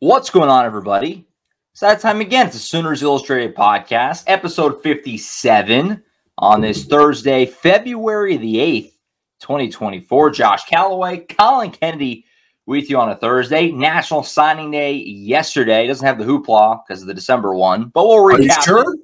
What's going on, everybody? It's that time again. It's the Sooners Illustrated podcast, episode 57 on this Thursday, February the 8th, 2024. Josh Callaway, Collin Kennedy with you on a Thursday. National Signing Day yesterday. Doesn't have the hoopla because of the December one, but we'll recap. sure?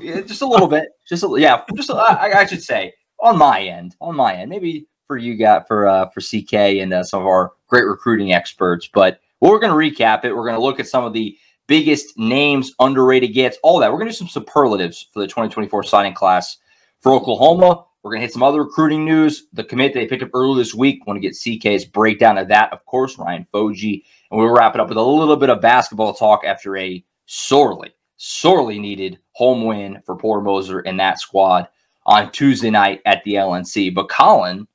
Yeah, just a little bit. Just a, yeah, just a, I, I should say on my end. On my end, maybe for you got for uh, for CK and uh, some of our great recruiting experts, but we're going to recap it. We're going to look at some of the biggest names, underrated gets, all that. We're going to do some superlatives for the 2024 signing class for Oklahoma. We're going to hit some other recruiting news. The commit they picked up earlier this week. Want to get CK's breakdown of that, of course, Ryan Fodje. And we'll wrap it up with a little bit of basketball talk after a sorely, sorely needed home win for Porter Moser and that squad on Tuesday night at the LNC. But Collin,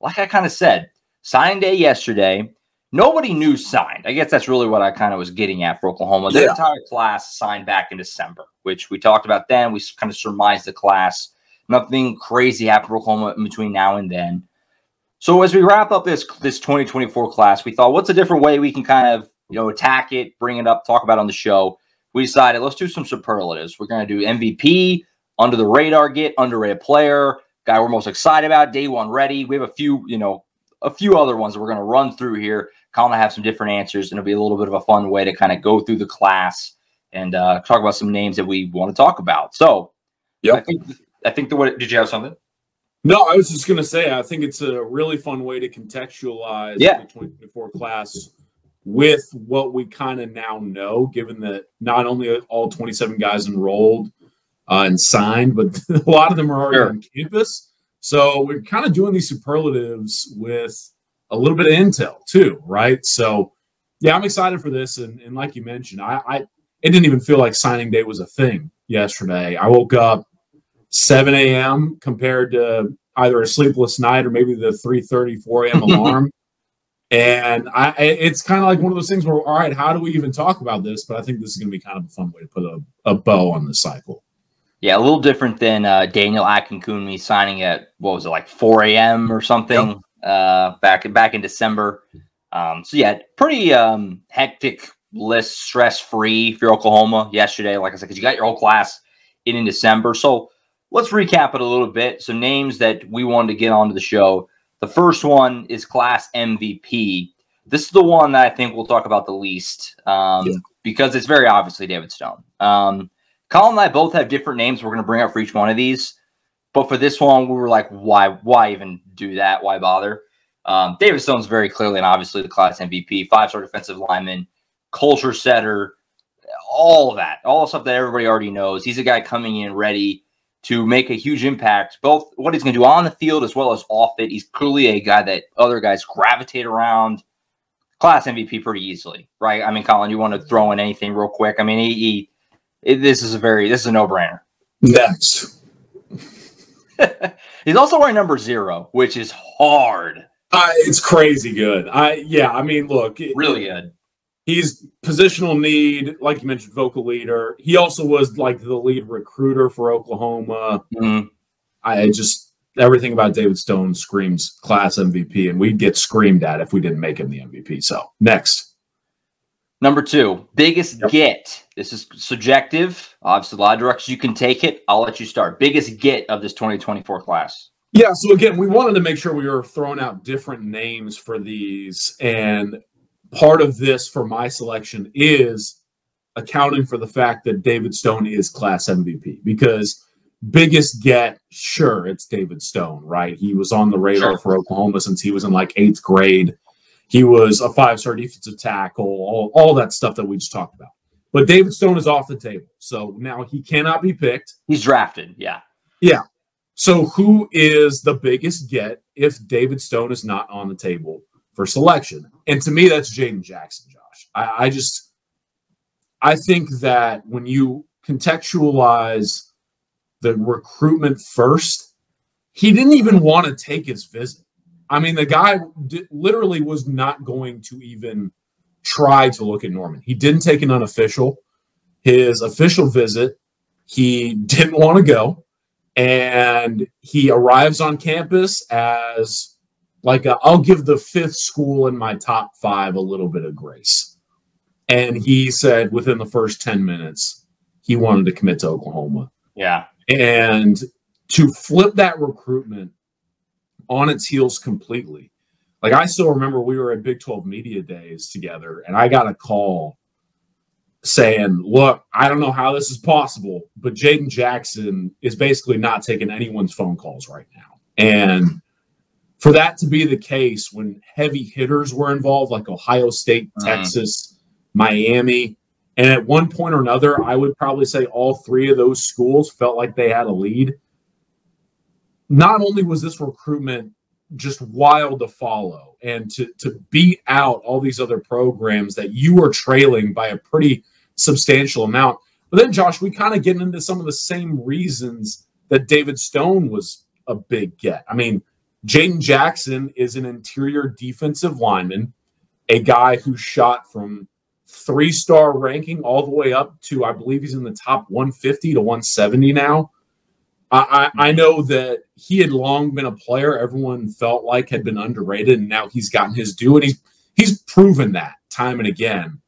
like I kind of said, signing day yesterday nobody new signed. I guess that's really what I kind of was getting at for Oklahoma. The yeah. entire class signed back in December, which we talked about then. We kind of surmised the class. Nothing crazy happened for Oklahoma in between now and then. So as we wrap up this this 2024 class, we thought, what's a different way we can kind of you know attack it, bring it up, talk about it on the show. We decided let's do some superlatives. We're going to do MVP, under the radar get, underrated player, guy we're most excited about, day one ready. We have a few, you know, a few other ones that we're going to run through here kind of have some different answers, and it'll be a little bit of a fun way to kind of go through the class and uh, talk about some names that we want to talk about. So, yeah, I think I think the what did you have something? No, I was just going to say I think it's a really fun way to contextualize yeah. the 2024 class with what we kind of now know, given that not only all 27 guys enrolled uh, and signed, but a lot of them are already sure. on campus. So we're kind of doing these superlatives with a little bit of intel too, right? So yeah, I'm excited for this. And, and like you mentioned, I, I it didn't even feel like signing day was a thing yesterday. I woke up 7 a.m. compared to either a sleepless night or maybe the 3:30, 4 a.m. alarm. and I, it's kind of like one of those things where, all right, how do we even talk about this? But I think this is going to be kind of a fun way to put a, a bow on the cycle. Yeah, a little different than uh, Daniel Akinkunmi signing at what was it like 4 a.m. or something. Yep uh, back back in December. Um, so yeah, pretty um, hectic list, stress free for Oklahoma yesterday. Like I said, because you got your whole class in in December. So let's recap it a little bit. Some names that we wanted to get onto the show. The first one is class MVP. This is the one that I think we'll talk about the least um, yeah. because it's very obviously David Stone. Um, Collin and I both have different names we're going to bring up for each one of these. But for this one, we were like, why, why even do that? Why bother? Um, David Stone's very clearly and obviously the class MVP, five star defensive lineman, culture setter, all of that, all the stuff that everybody already knows. He's a guy coming in ready to make a huge impact, both what he's going to do on the field as well as off it. He's clearly a guy that other guys gravitate around. Class MVP pretty easily, right? I mean, Collin, you want to throw in anything real quick? I mean, he, he this is a very this is a no brainer. Next. He's also wearing number zero, which is hard. Uh, it's crazy good. I yeah. I mean, look, really good. He's positional need, like you mentioned, vocal leader. He also was like the lead recruiter for Oklahoma. Mm-hmm. I just everything about David Stone screams class MVP, and we'd get screamed at if we didn't make him the MVP. So next. Number two, biggest yep. get. This is subjective. Obviously, a lot of directions you can take it. I'll let you start. Biggest get of this 2024 class. Yeah. So again, we wanted to make sure we were throwing out different names for these, and part of this for my selection is accounting for the fact that David Stone is class MVP because biggest get, sure, it's David Stone, right? He was on the radar sure. for Oklahoma since he was in like eighth grade. He was a five star defensive tackle, all, all that stuff that we just talked about. But David Stone is off the table. So now he cannot be picked. He's drafted. Yeah. Yeah. So who is the biggest get if David Stone is not on the table for selection? And to me, that's Jayden Jackson, Josh. I, I just I think that when you contextualize the recruitment first, he didn't even want to take his visit. I mean, the guy d- literally was not going to even try to look at Norman. He didn't take an unofficial. His official visit, he didn't want to go. And he arrives on campus as like i will give the fifth school in my top five a little bit of grace. And he said within the first 10 minutes, he wanted to commit to Oklahoma. Yeah. And to flip that recruitment on its heels completely. Like I still remember we were at Big 12 Media Days together, and I got a call saying, Look, I don't know how this is possible, but Jayden Jackson is basically not taking anyone's phone calls right now. And for that to be the case when heavy hitters were involved, like Ohio State, uh-huh. Texas, Miami, and at one point or another, I would probably say all three of those schools felt like they had a lead not only was this recruitment just wild to follow and to to beat out all these other programs that you were trailing by a pretty substantial amount. But then, Josh, we kind of get into some of the same reasons that David Stone was a big get. I mean, Jayden Jackson is an interior defensive lineman, a guy who shot from three star ranking all the way up to, I believe he's in the top 150 to 170 now. I, I know that he had long been a player everyone felt like had been underrated, and now he's gotten his due, and he's he's proven that time and again.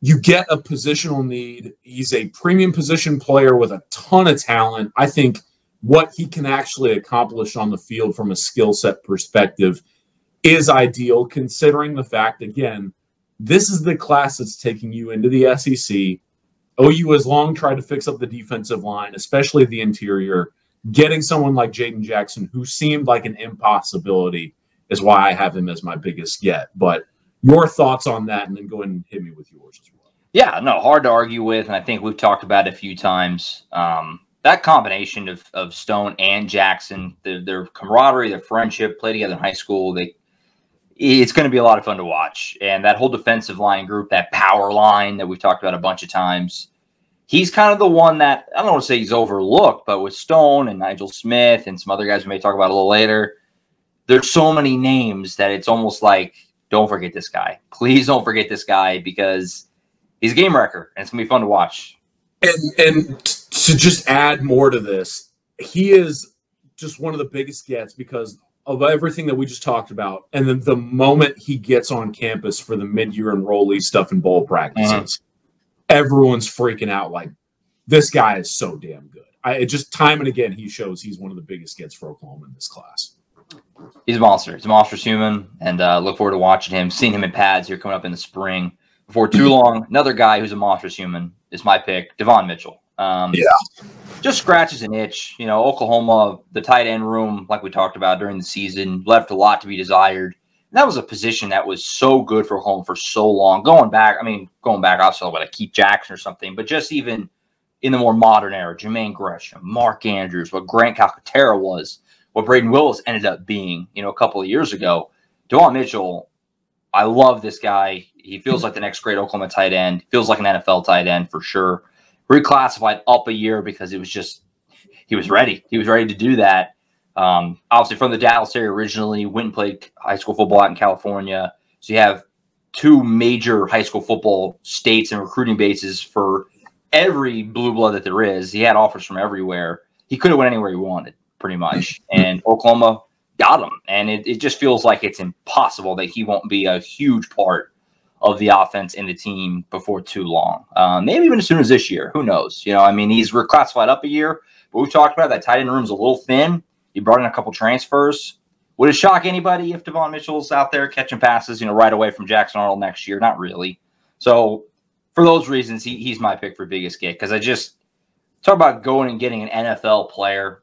You get a positional need. He's a premium position player with a ton of talent. I think what he can actually accomplish on the field from a skill set perspective is ideal, considering the fact, again, this is the class that's taking you into the SEC OU has long tried to fix up the defensive line, especially the interior. Getting someone like Jayden Jackson, who seemed like an impossibility, is why I have him as my biggest get. But your thoughts on that, and then go ahead and hit me with yours as well. Yeah, no, hard to argue with, and I think we've talked about it a few times. Um, that combination of, of Stone and Jackson, their, their camaraderie, their friendship, play together in high school, they it's going to be a lot of fun to watch. And that whole defensive line group, that power line that we've talked about a bunch of times, he's kind of the one that I don't want to say he's overlooked, but with Stone and Nigel Smith and some other guys we may talk about a little later, there's so many names that it's almost like, don't forget this guy. Please don't forget this guy because he's a game wrecker and it's gonna be fun to watch. And and to just add more to this, he is just one of the biggest gets because of everything that we just talked about, and then the moment he gets on campus for the mid-year enrollee stuff and bowl practices, uh-huh. everyone's freaking out like this guy is so damn good. I it just time and again he shows he's one of the biggest gets for Oklahoma in this class. He's a monster. He's a monstrous human, and uh, look forward to watching him, seeing him in pads here coming up in the spring. Before too long, another guy who's a monstrous human is my pick, Devon Mitchell. Um, yeah just scratches an itch. You know, Oklahoma, the tight end room, like we talked about during the season, left a lot to be desired. And that was a position that was so good for home for so long. Going back, I mean, going back also what a Keith Jackson or something, but just even in the more modern era, Jermaine Gresham, Mark Andrews, what Grant Calcaterra was, what Brayden Willis ended up being, you know, a couple of years ago. Devon Mitchell, I love this guy. He feels like the next great Oklahoma tight end. Feels like an NFL tight end for sure reclassified up a year because it was just he was ready. He was ready to do that. Um, obviously from the Dallas area originally, went and played high school football out in California. So you have two major high school football states and recruiting bases for every blue blood that there is. He had offers from everywhere. He could have went anywhere he wanted, pretty much. And Oklahoma got him. And it, it just feels like it's impossible that he won't be a huge part of the offense in the team before too long. Um, maybe even as soon as this year. Who knows? You know, I mean, he's reclassified up a year, but we've talked about that tight end room's a little thin. He brought in a couple transfers. Would it shock anybody if Devon Mitchell's out there catching passes, you know, right away from Jackson Arnold next year? Not really. So for those reasons, he, he's my pick for biggest get because I just talk about going and getting an NFL player.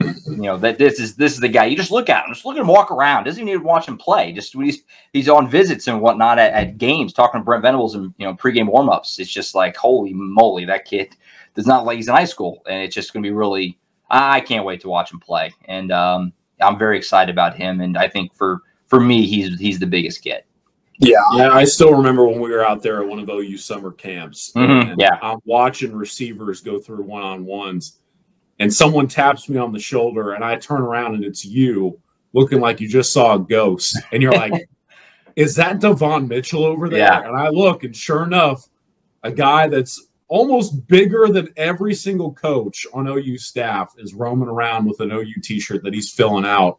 You know that this is this is the guy. You just look at him, just look at him walk around. Doesn't even need to watch him play. Just when he's he's on visits and whatnot at, at games, talking to Brent Venables and you know pregame warmups. It's just like holy moly, that kid does not like he's in high school, and it's just going to be really. I can't wait to watch him play, and um, I'm very excited about him. And I think for for me, he's he's the biggest get. Yeah, yeah. I still remember when we were out there at one of OU summer camps. Mm-hmm, yeah, I'm watching receivers go through one on ones, and someone taps me on the shoulder, and I turn around and it's you, looking like you just saw a ghost, and you're like, "Is that Devon Mitchell over there?" Yeah. And I look, and sure enough, a guy that's almost bigger than every single coach on OU staff is roaming around with an OU T-shirt that he's filling out.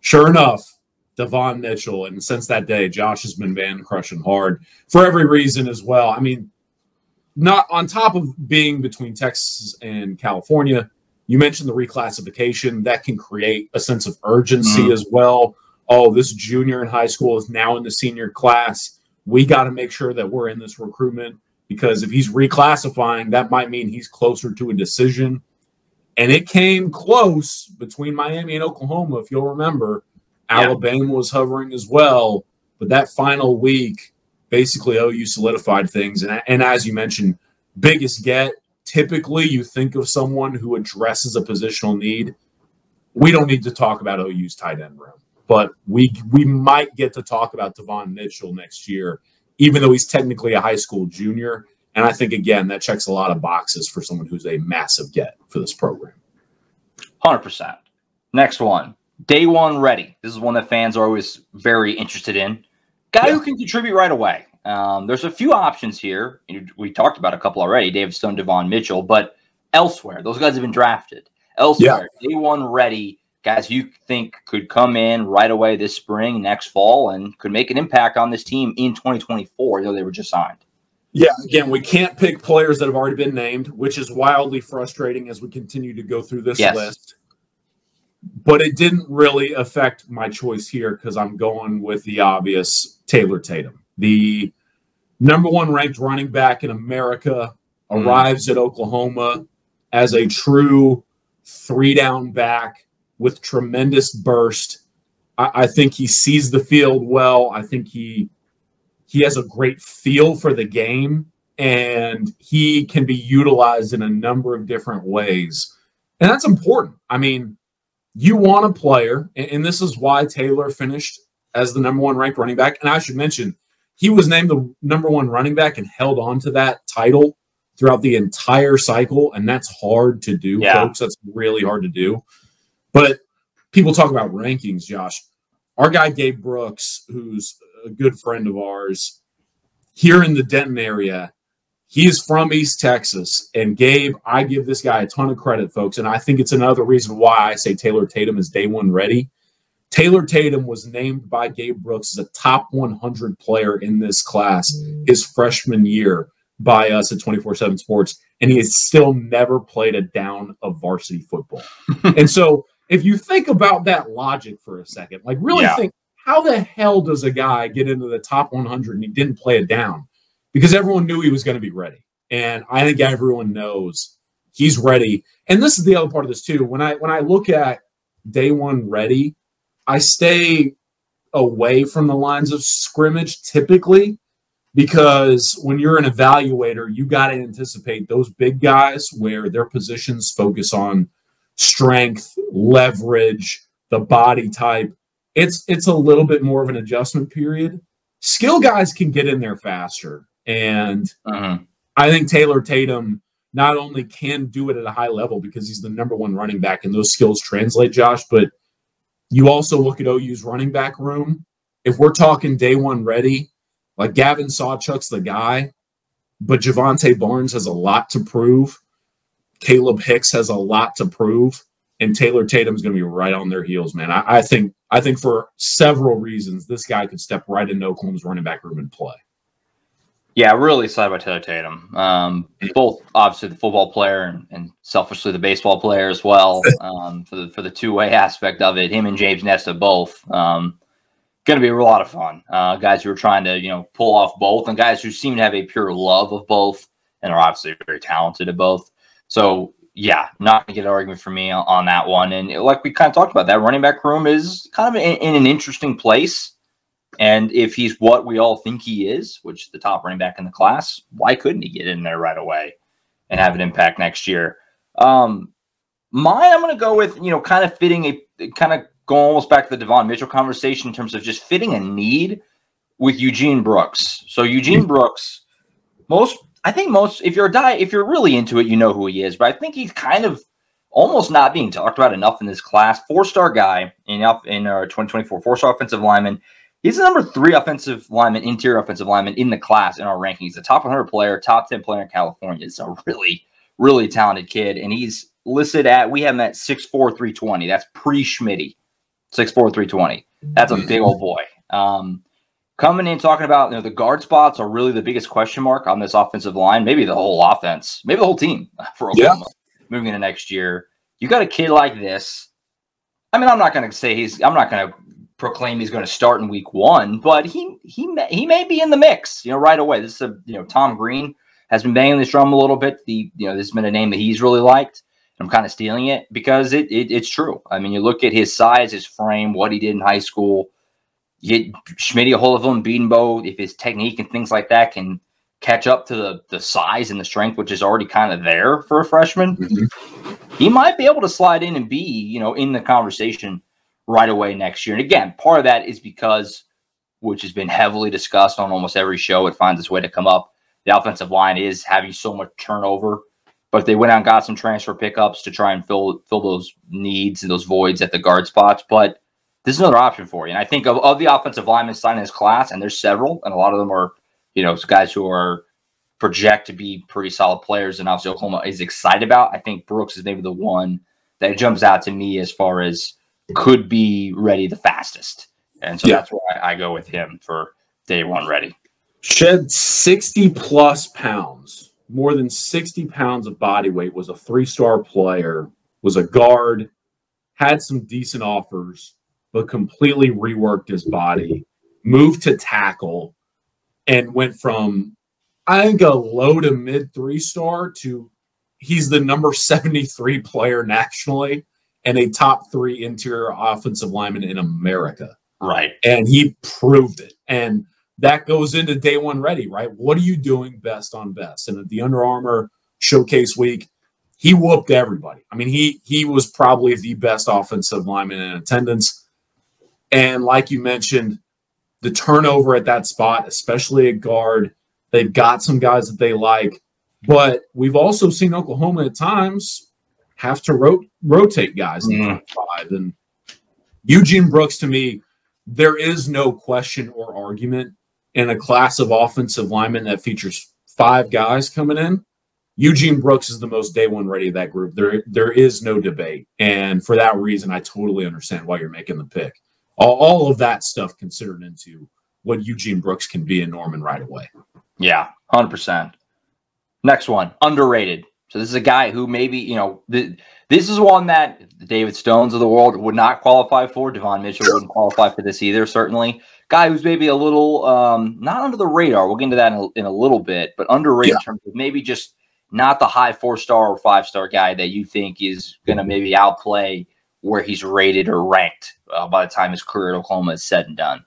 Sure enough Devon Mitchell. And since that day, Josh has been man crushing hard for every reason as well. I mean, not on top of being between Texas and California, you mentioned the reclassification that can create a sense of urgency mm-hmm. as well. Oh, this junior in high school is now in the senior class. We got to make sure that we're in this recruitment because if he's reclassifying, that might mean he's closer to a decision. And it came close between Miami and Oklahoma, if you'll remember. Alabama was hovering as well, but that final week, basically OU solidified things. And, and as you mentioned, biggest get, typically you think of someone who addresses a positional need. We don't need to talk about OU's tight end room, but we we might get to talk about Devon Mitchell next year, even though he's technically a high school junior. And I think again that checks a lot of boxes for someone who's a massive get for this program. Hundred percent. Next one, day one ready. This is one that fans are always very interested in. Guy yeah. who can contribute right away. Um, there's a few options here. We talked about a couple already David Stone, Devon Mitchell, but elsewhere, those guys have been drafted. Elsewhere, yeah. day one ready, guys you think could come in right away this spring, next fall, and could make an impact on this team in 2024, though they were just signed. Yeah, again, we can't pick players that have already been named, which is wildly frustrating as we continue to go through this yes. list but it didn't really affect my choice here because I'm going with the obvious Taylor Tatum. The number one ranked running back in America mm. arrives at Oklahoma as a true three down back with tremendous burst. I, I think he sees the field well. I think he he has a great feel for the game and he can be utilized in a number of different ways. And that's important. I mean, you want a player, and, this is why Taylor finished as the number one ranked running back. And I should mention, he was named the number one running back and held on to that title throughout the entire cycle. And that's hard to do, yeah. folks. That's really hard to do. But people talk about rankings, Josh. Our guy, Gabe Brooks, who's a good friend of ours here in the Denton area, he is from East Texas. And Gabe, I give this guy a ton of credit, folks. And I think it's another reason why I say Taylor Tatum is day one ready. Taylor Tatum was named by Gabe Brooks as a top 100 player in this class his freshman year by us at 24 7 Sports. And he has still never played a down of varsity football. and so if you think about that logic for a second, like really yeah. think, how the hell does a guy get into the top 100 and he didn't play a down? because everyone knew he was going to be ready. And I think everyone knows he's ready. And this is the other part of this too. When I when I look at day one ready, I stay away from the lines of scrimmage typically because when you're an evaluator, you got to anticipate those big guys where their positions focus on strength, leverage, the body type. It's it's a little bit more of an adjustment period. Skill guys can get in there faster and uh-huh. I think Taylor Tatum not only can do it at a high level because he's the number one running back and those skills translate, Josh, but you also look at OU's running back room. If we're talking day one ready, like Gavin Sawchuk's the guy, but Jovantae Barnes has a lot to prove. Caleb Hicks has a lot to prove, and Taylor Tatum's going to be right on their heels, man. I, I, think I think for several reasons, this guy could step right into Oklahoma's running back room and play. Yeah, really excited about Taylor Tatum. Um, both obviously the football player and, and, selfishly the baseball player as well. Um, for the for the two way aspect of it, him and James Nesta both. Um, going to be a lot of fun. Uh, guys who are trying to you know pull off both, and guys who seem to have a pure love of both, and are obviously very talented at both. So yeah, not going to get an argument for me on, on, that one. And like we kind of talked about, that running back room is kind of in, in an interesting place. And if he's what we all think he is, which is the top running back in the class, why couldn't he get in there right away and have an impact next year? Um, mine, I'm going to go with, you know, kind of fitting a kind of going almost back to the Devon Mitchell conversation in terms of just fitting a need with Eugene Brooks. So Eugene Brooks, most I think most if you're a die if you're really into it, you know who he is. But I think he's kind of almost not being talked about enough in this class. Four star guy in in our 2024 four star offensive lineman. He's the number three offensive lineman, interior offensive lineman in the class in our rankings. The top 100 player, top 10 player in California. It's a really, really talented kid, and he's listed at we have him at 6'4", 320. That's pre Schmitty, 6'4", 320. That's a big old boy. Um, coming in talking about you know the guard spots are really the biggest question mark on this offensive line. Maybe the whole offense, maybe the whole team for Oklahoma yeah. moving into next year. You got a kid like this. I mean, I'm not going to say he's. I'm not going to proclaim he's going to start in week one, but he he may, he may be in the mix. You know, right away. This is a you know Tom Green has been banging this drum a little bit. The you know this has been a name that he's really liked. I'm kind of stealing it because it, it it's true. I mean, you look at his size, his frame, what he did in high school get Schmidt a hold of him, Bedenbaugh, if his technique and things like that can catch up to the, the size and the strength, which is already kind of there for a freshman, mm-hmm. he might be able to slide in and be, you know, in the conversation right away next year. And again, part of that is because, which has been heavily discussed on almost every show, it finds its way to come up. The offensive line is having so much turnover, but they went out and got some transfer pickups to try and fill fill those needs and those voids at the guard spots. But this is another option for you. And I think of, of the offensive linemen signed in this class, and there's several, and a lot of them are, you know, guys who are project to be pretty solid players, and obviously Oklahoma is excited about. I think Brooks is maybe the one that jumps out to me as far as could be ready the fastest. And so yeah. that's why I go with him for day one ready. Shed 60 plus pounds, more than 60 pounds of body weight, was a three star player, was a guard, had some decent offers but completely reworked his body, moved to tackle, and went from I think a low to mid three star to he's the number 73 player nationally and a top three interior offensive lineman in America. Right. And he proved it. And that goes into day one ready, right? What are you doing best on best? And at the Under Armour showcase week, he whooped everybody. I mean, he he was probably the best offensive lineman in attendance. And like you mentioned, the turnover at that spot, especially at guard, they've got some guys that they like. But we've also seen Oklahoma at times have to ro- rotate guys in mm. five. And Eugene Brooks, to me, there is no question or argument in a class of offensive linemen that features five guys coming in. Eugene Brooks is the most day one ready of that group. There, there is no debate. And for that reason, I totally understand why you're making the pick all, all of that stuff considered into what Eugene Brooks can be in Norman right away. Yeah, 100%. Next one, underrated. So this is a guy who maybe, you know, th- this is one that the David Stones of the world would not qualify for. Devon Mitchell wouldn't qualify for this either, certainly. Guy who's maybe a little um, not under the radar. We'll get into that in a, in a little bit, but underrated yeah. in terms of maybe just not the high four star or five star guy that you think is going to maybe outplay where he's rated or ranked uh, by the time his career at Oklahoma is said and done.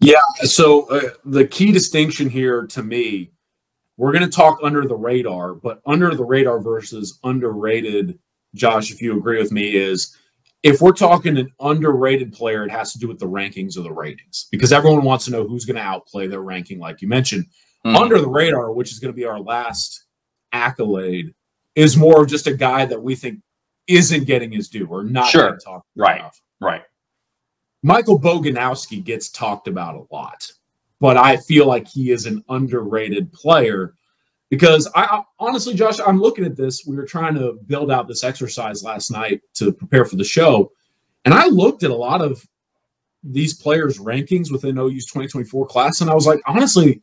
Yeah. So uh, the key distinction here to me, we're going to talk under the radar, but under the radar versus underrated, Josh, if you agree with me, is if we're talking an underrated player, it has to do with the rankings of the ratings because everyone wants to know who's going to outplay their ranking, like you mentioned. Mm. Under the radar, which is going to be our last accolade, is more of just a guy that we think isn't getting his due or not sure. talked right. Enough. Right. Michael Boganowski gets talked about a lot, but I feel like he is an underrated player because I honestly, Josh, I'm looking at this. We were trying to build out this exercise last night to prepare for the show, and I looked at a lot of these players' rankings within OU's 2024 class, and I was like, honestly,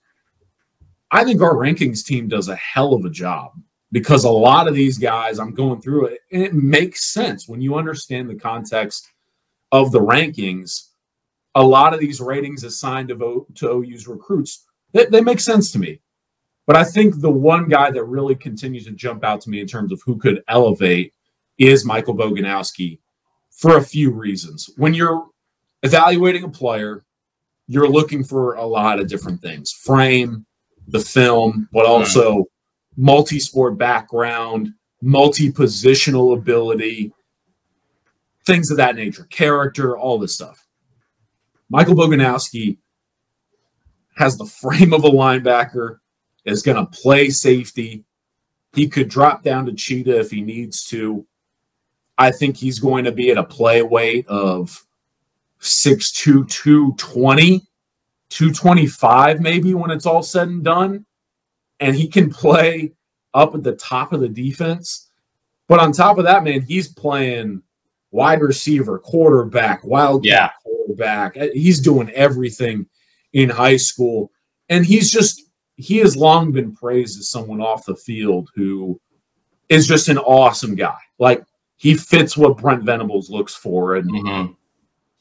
I think our rankings team does a hell of a job because a lot of these guys, I'm going through it, and it makes sense when you understand the context of the rankings. A lot of these ratings assigned to, to OU's recruits, they, they make sense to me. But I think the one guy that really continues to jump out to me in terms of who could elevate is Michael Boganowski for a few reasons. When you're evaluating a player, you're looking for a lot of different things frame, the film, but also multi sport background, multi positional ability, things of that nature, character, all this stuff. Michael Boganowski has the frame of a linebacker, is going to play safety. He could drop down to cheetah if he needs to. I think he's going to be at a play weight of 6'2, 220, 225 maybe when it's all said and done. And he can play up at the top of the defense. But on top of that, man, he's playing wide receiver, quarterback, wildcat yeah. Quarterback. He's doing everything in high school. And he's just, he has long been praised as someone off the field who is just an awesome guy. Like he fits what Brent Venables looks for. And mm-hmm.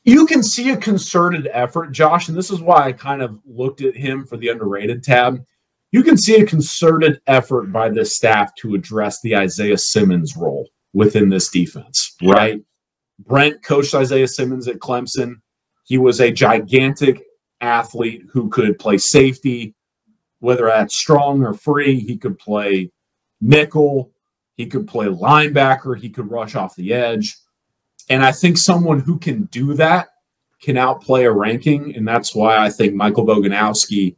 you can see a concerted effort, Josh. And this is why I kind of looked at him for the underrated tab. You can see a concerted effort by this staff to address the Isaiah Simmons role within this defense, right? right? Brent coached Isaiah Simmons at Clemson. He was a gigantic athlete who could play safety, whether that's strong or free. He could play nickel. He could play linebacker. He could rush off the edge. And I think someone who can do that can outplay a ranking. And that's why I think Michael Boganowski,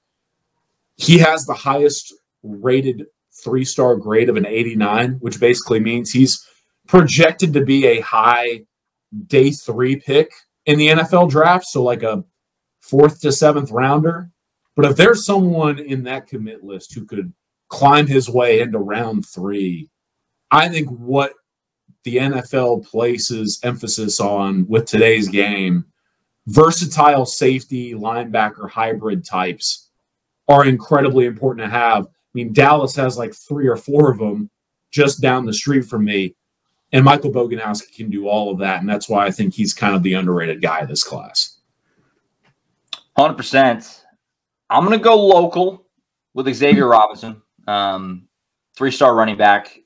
he has the highest rated three star grade of an 89, which basically means he's projected to be a high day three pick in the NFL draft. So, like a fourth to seventh rounder. But if there's someone in that commit list who could climb his way into round three, I think what the NFL places emphasis on with today's game, versatile safety, linebacker, hybrid types are incredibly important to have. I mean, Dallas has like three or four of them just down the street from me. And Michael Boganowski can do all of that. And that's why I think he's kind of the underrated guy of this class. 100%. I'm going to go local with Xavier Robinson, um, three star running back.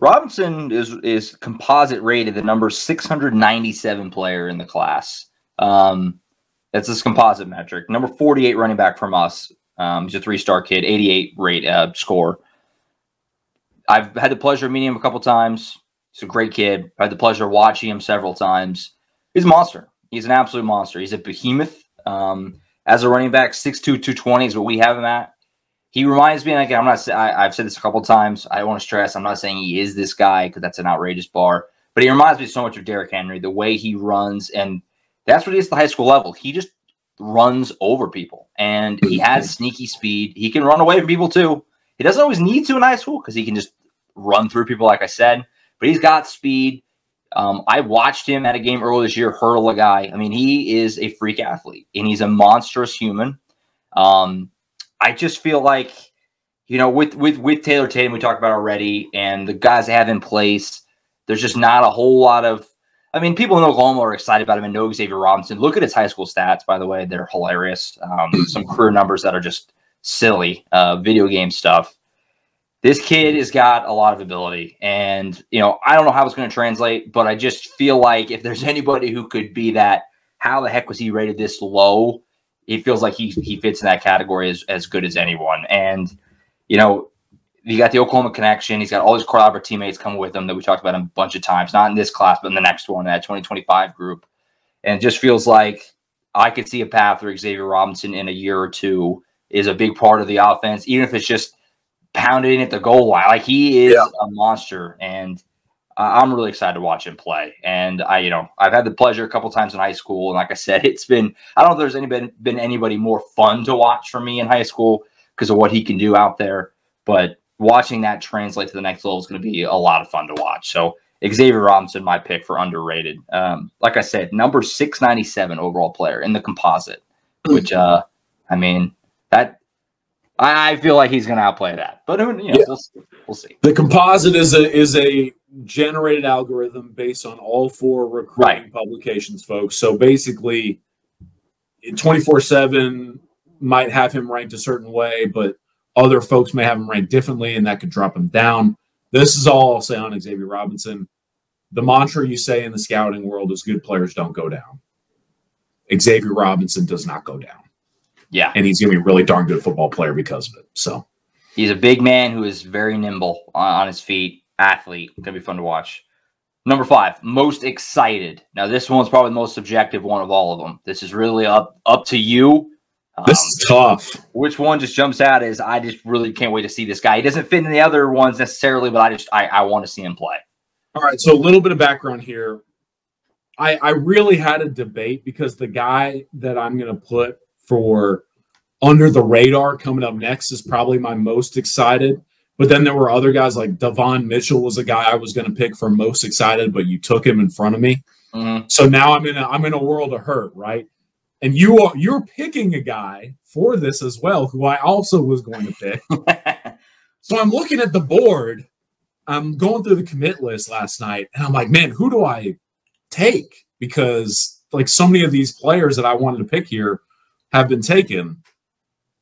Robinson is is composite rated the number 697 player in the class. Um, that's this composite metric. Number 48 running back from us. Um, he's a three star kid, 88 rate uh, score. I've had the pleasure of meeting him a couple times. He's a great kid. I had the pleasure of watching him several times. He's a monster. He's an absolute monster. He's a behemoth. Um, as a running back, 6'2", 220 is what we have him at. He reminds me, like I'm not. I, have said this a couple times. I want to stress. I'm not saying he is this guy because that's an outrageous bar, but he reminds me so much of Derrick Henry. The way he runs, and that's what he is at the high school level. He just runs over people, and he has sneaky speed. He can run away from people too. He doesn't always need to in high school because he can just run through people, like I said. But he's got speed. Um, I watched him at a game earlier this year hurdle a guy. I mean, he is a freak athlete and he's a monstrous human. Um, I just feel like, you know, with with with Taylor Tatum, we talked about already, and the guys they have in place, there's just not a whole lot of. I mean, people in Oklahoma are excited about him and know Xavier Robinson. Look at his high school stats, by the way; they're hilarious. Um, some career numbers that are just silly, uh, video game stuff this kid has got a lot of ability and you know i don't know how it's going to translate but i just feel like if there's anybody who could be that how the heck was he rated this low? It feels like he, he fits in that category as, as good as anyone. And you know you got the oklahoma connection. He's got all his core teammates coming with him that we talked about a bunch of times not in this class but in the next one that 2025 group. And it just feels like i could see a path where xavier robinson in a year or two is a big part of the offense even if it's just pounding at the goal line. Like he is yeah. a monster, and uh, I'm really excited to watch him play. And I, you know, I've had the pleasure a couple times in high school, and like I said, it's been I don't know if there's anybody been anybody more fun to watch for me in high school because of what he can do out there. But watching that translate to the next level is going to be a lot of fun to watch. So Xavier Robinson, my pick for underrated. Um, like I said, number 697 overall player in the composite, which, uh, I mean, that I feel like he's going to outplay that, but you know, yeah. we'll, we'll, see. The composite is a is a generated algorithm based on all four recruiting right. publications, folks. So basically, twenty four seven might have him ranked a certain way, but other folks may have him ranked differently, and that could drop him down. This is all I'll say on Xavier Robinson. The mantra you say in the scouting world is good players don't go down. Xavier Robinson does not go down. Yeah. And he's going to be a really darn good football player because of it. So he's a big man who is very nimble on, his feet, athlete. Going to be fun to watch. Number five, most excited. Now, this one's probably the most subjective one of all of them. This is really up up to you. Um, this is tough. Which one just jumps out is I just really can't wait to see this guy. He doesn't fit in the other ones necessarily, but I just I, I want to see him play. All right, so a little bit of background here. I I really had a debate because the guy that I'm going to put for under the radar coming up next is probably my most excited. But then there were other guys like Devon Mitchell was a guy I was going to pick for most excited, but you took him in front of me. Mm-hmm. So now I'm in a I'm in a world of hurt, right? And you are you're picking a guy for this as well, who I also was going to pick. so I'm looking at the board. I'm going through the commit list last night, and I'm like, man, who do I take? Because like so many of these players that I wanted to pick here have been taken.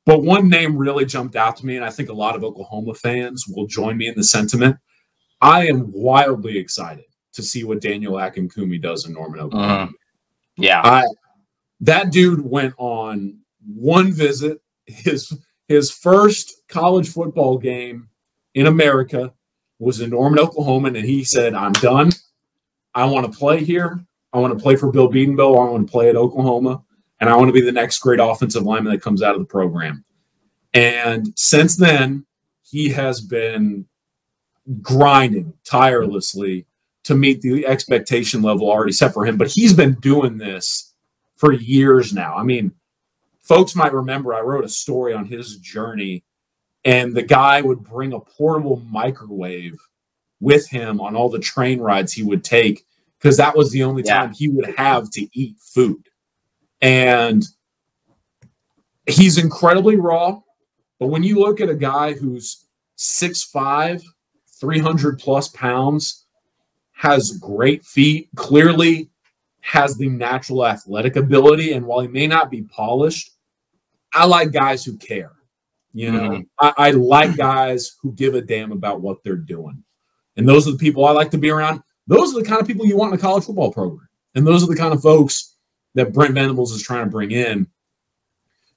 But one name really jumped out to me, and I think a lot of Oklahoma fans will join me in the sentiment. I am wildly excited to see what Daniel Akinkunmi does in Norman, Oklahoma. Mm. Yeah. I, that dude went on one visit, his his first college football game in America was in Norman, Oklahoma, and he said, I'm done. I want to play here. I want to play for Bill Bedenbaugh. I want to play at Oklahoma and I want to be the next great offensive lineman that comes out of the program. And since then, he has been grinding tirelessly to meet the expectation level already set for him. But he's been doing this for years now. I mean, folks might remember I wrote a story on his journey, and the guy would bring a portable microwave with him on all the train rides he would take because that was the only time he would have to eat food. And he's incredibly raw. But when you look at a guy who's 6'5, 300 plus pounds, has great feet, clearly has the natural athletic ability. And while he may not be polished, I like guys who care. You know, mm-hmm. I, I like guys who give a damn about what they're doing. And those are the people I like to be around. Those are the kind of people you want in a college football program. And those are the kind of folks that Brent Venables is trying to bring in.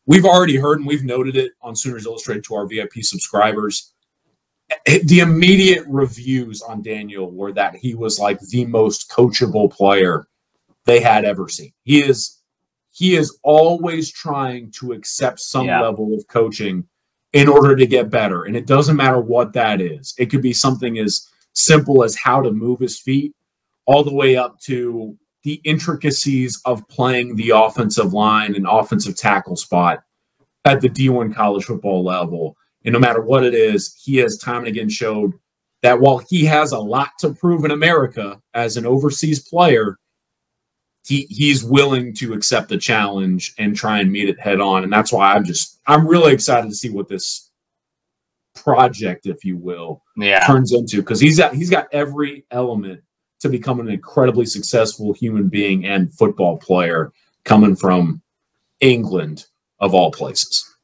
We've already heard and we've noted it on Sooners Illustrated to our VIP subscribers. The immediate reviews on Daniel were that he was like the most coachable player they had ever seen. He is he is always trying to accept some yeah. level of coaching in order to get better. And it doesn't matter what that is. It could be something as simple as how to move his feet all the way up to the intricacies of playing the offensive line and offensive tackle spot at the D1 college football level. And no matter what it is, he has time and again showed that while he has a lot to prove in America as an overseas player, he he's willing to accept the challenge and try and meet it head on. And that's why I'm just I'm really excited to see what this project, if you will, yeah. turns into because he's got he's got every element to become an incredibly successful human being and football player coming from England of all places.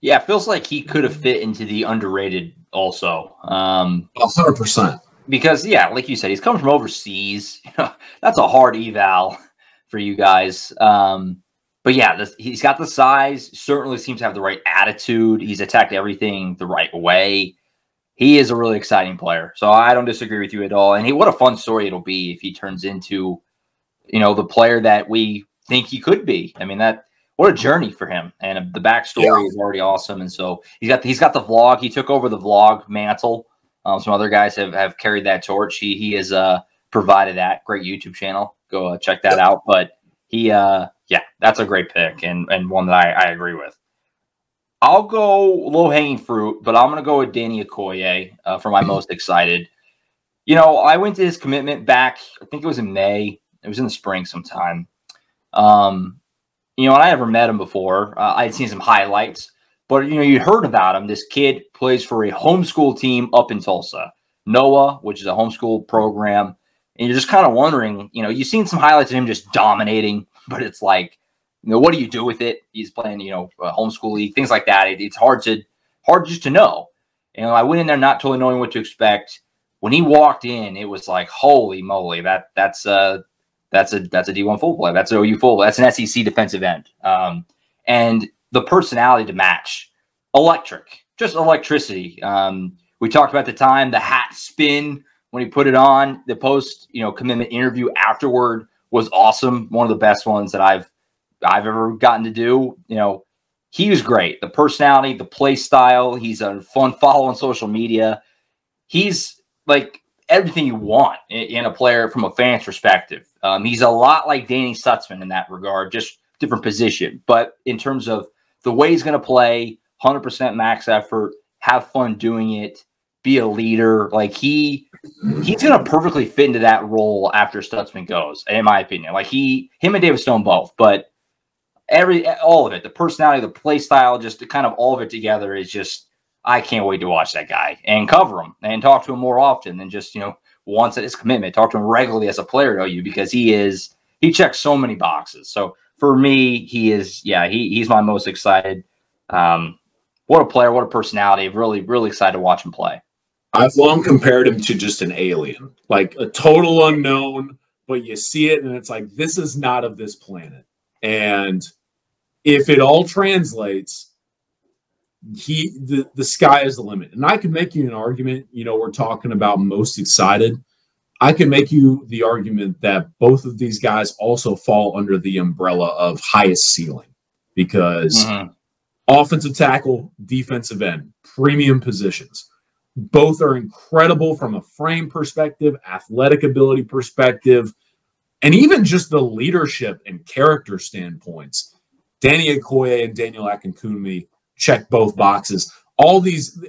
Yeah, it feels like he could have fit into the underrated also. Um, hundred percent. Because yeah, like you said, he's coming from overseas. that's a hard eval for you guys. Um, but yeah, this, he's got the size. Certainly seems to have the right attitude. He's attacked everything the right way he is a really exciting player. So I don't disagree with you at all. And he, what a fun story it'll be if he turns into, you know, the player that we think he could be. I mean, that what a journey for him. And the backstory yeah. is already awesome. And so he's got he's got the vlog. He took over the vlog mantle. Um, some other guys have, have carried that torch. He he has uh, provided that great YouTube channel. Go uh, check that out. But he uh yeah, that's a great pick and and one that I, I agree with. I'll go low hanging fruit, but I'm going to go with Danny Okoye uh, for my most excited. You know, I went to his commitment back, I think it was in May. It was in the spring sometime. Um, you know, and I never met him before. Uh, I had seen some highlights, But you know, you heard about him. This kid plays for a homeschool team up in Tulsa, Noah, which is a homeschool program. And you're just kind of wondering, you know, you've seen some highlights of him just dominating, but it's like, you know, what do you do with it? He's playing, you know, homeschool league, things like that. It, it's hard to hard just to know. And I went in there not totally knowing what to expect. When he walked in, it was like, holy moly, that that's uh that's a that's a D1 full play. That's an OU full. That's an SEC defensive end. Um, and the personality to match, electric, just electricity. Um, we talked about the time, the hat spin when he put it on. The post, you know, commitment interview afterward was awesome. One of the best ones that I've I've ever gotten to do. You know, he was great. The personality, the play style. He's a fun follow on social media. He's like everything you want in, a player from a fan's perspective. Um, he's a lot like Danny Stutsman in that regard, just different position. But in terms of the way he's going to play, 100% max effort, have fun doing it, be a leader, like he he's going to perfectly fit into that role after Stutsman goes, in my opinion. Like he, him and David Stone both, but every all of it, the personality, the play style, just kind of all of it together is just I can't wait to watch that guy and cover him and talk to him more often than just, you know, once at his commitment. Talk to him regularly as a player at OU because he is he checks so many boxes. So for me, he is yeah, he he's my most excited. Um, what a player, what a personality. Really, really excited to watch him play. I've long compared him to just an alien, like a total unknown, but you see it and it's like this is not of this planet. And if it all translates, he the, the sky is the limit. And I can make you an argument, you know, we're talking about most excited. I can make you the argument that both of these guys also fall under the umbrella of highest ceiling because mm-hmm. offensive tackle, defensive end, premium positions. Both are incredible from a frame perspective, athletic ability perspective, and even just the leadership and character standpoints. Danny Okoye and Daniel Akinkunmi check both boxes. All these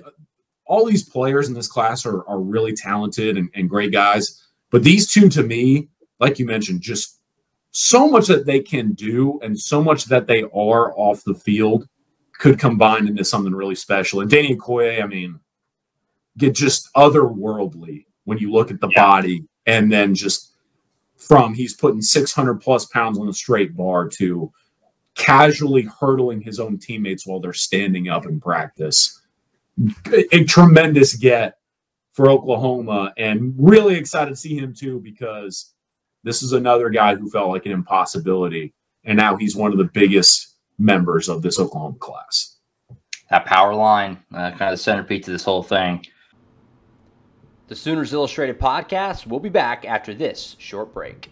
all these players in this class are, are really talented and, and great guys. But these two, to me, like you mentioned, just so much that they can do and so much that they are off the field could combine into something really special. And Danny Okoye, I mean, get just otherworldly when you look at the yeah. body and then just from he's putting 600 plus pounds on a straight bar to casually hurdling his own teammates while they're standing up in practice. A, tremendous get for Oklahoma, and really excited to see him too because this is another guy who felt like an impossibility, and now he's one of the biggest members of this Oklahoma class. That power line, uh, kind of the centerpiece of this whole thing. The Sooners Illustrated podcast. We'll be back after this short break.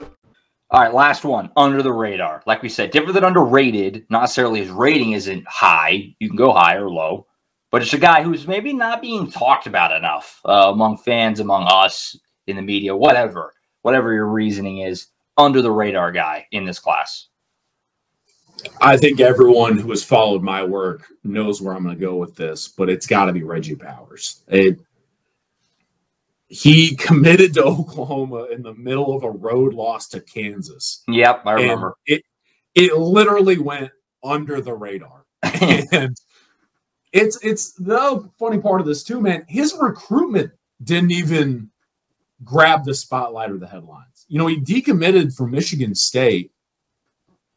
All right, last one. Under the radar. Like we said, different than underrated. Not necessarily his rating isn't high. You can go high or low but it's a guy who's maybe not being talked about enough uh, among fans, among us, in the media, whatever, whatever your reasoning is, under the radar guy in this class. I think everyone who has followed my work knows where I'm going to go with this, but it's got to be Reggie Powers. It, he committed to Oklahoma in the middle of a road loss to Kansas. Yep, I remember. it it literally went under the radar. and it's it's the funny part of this too, man. His recruitment didn't even grab the spotlight or the headlines. You know, he decommitted from Michigan State,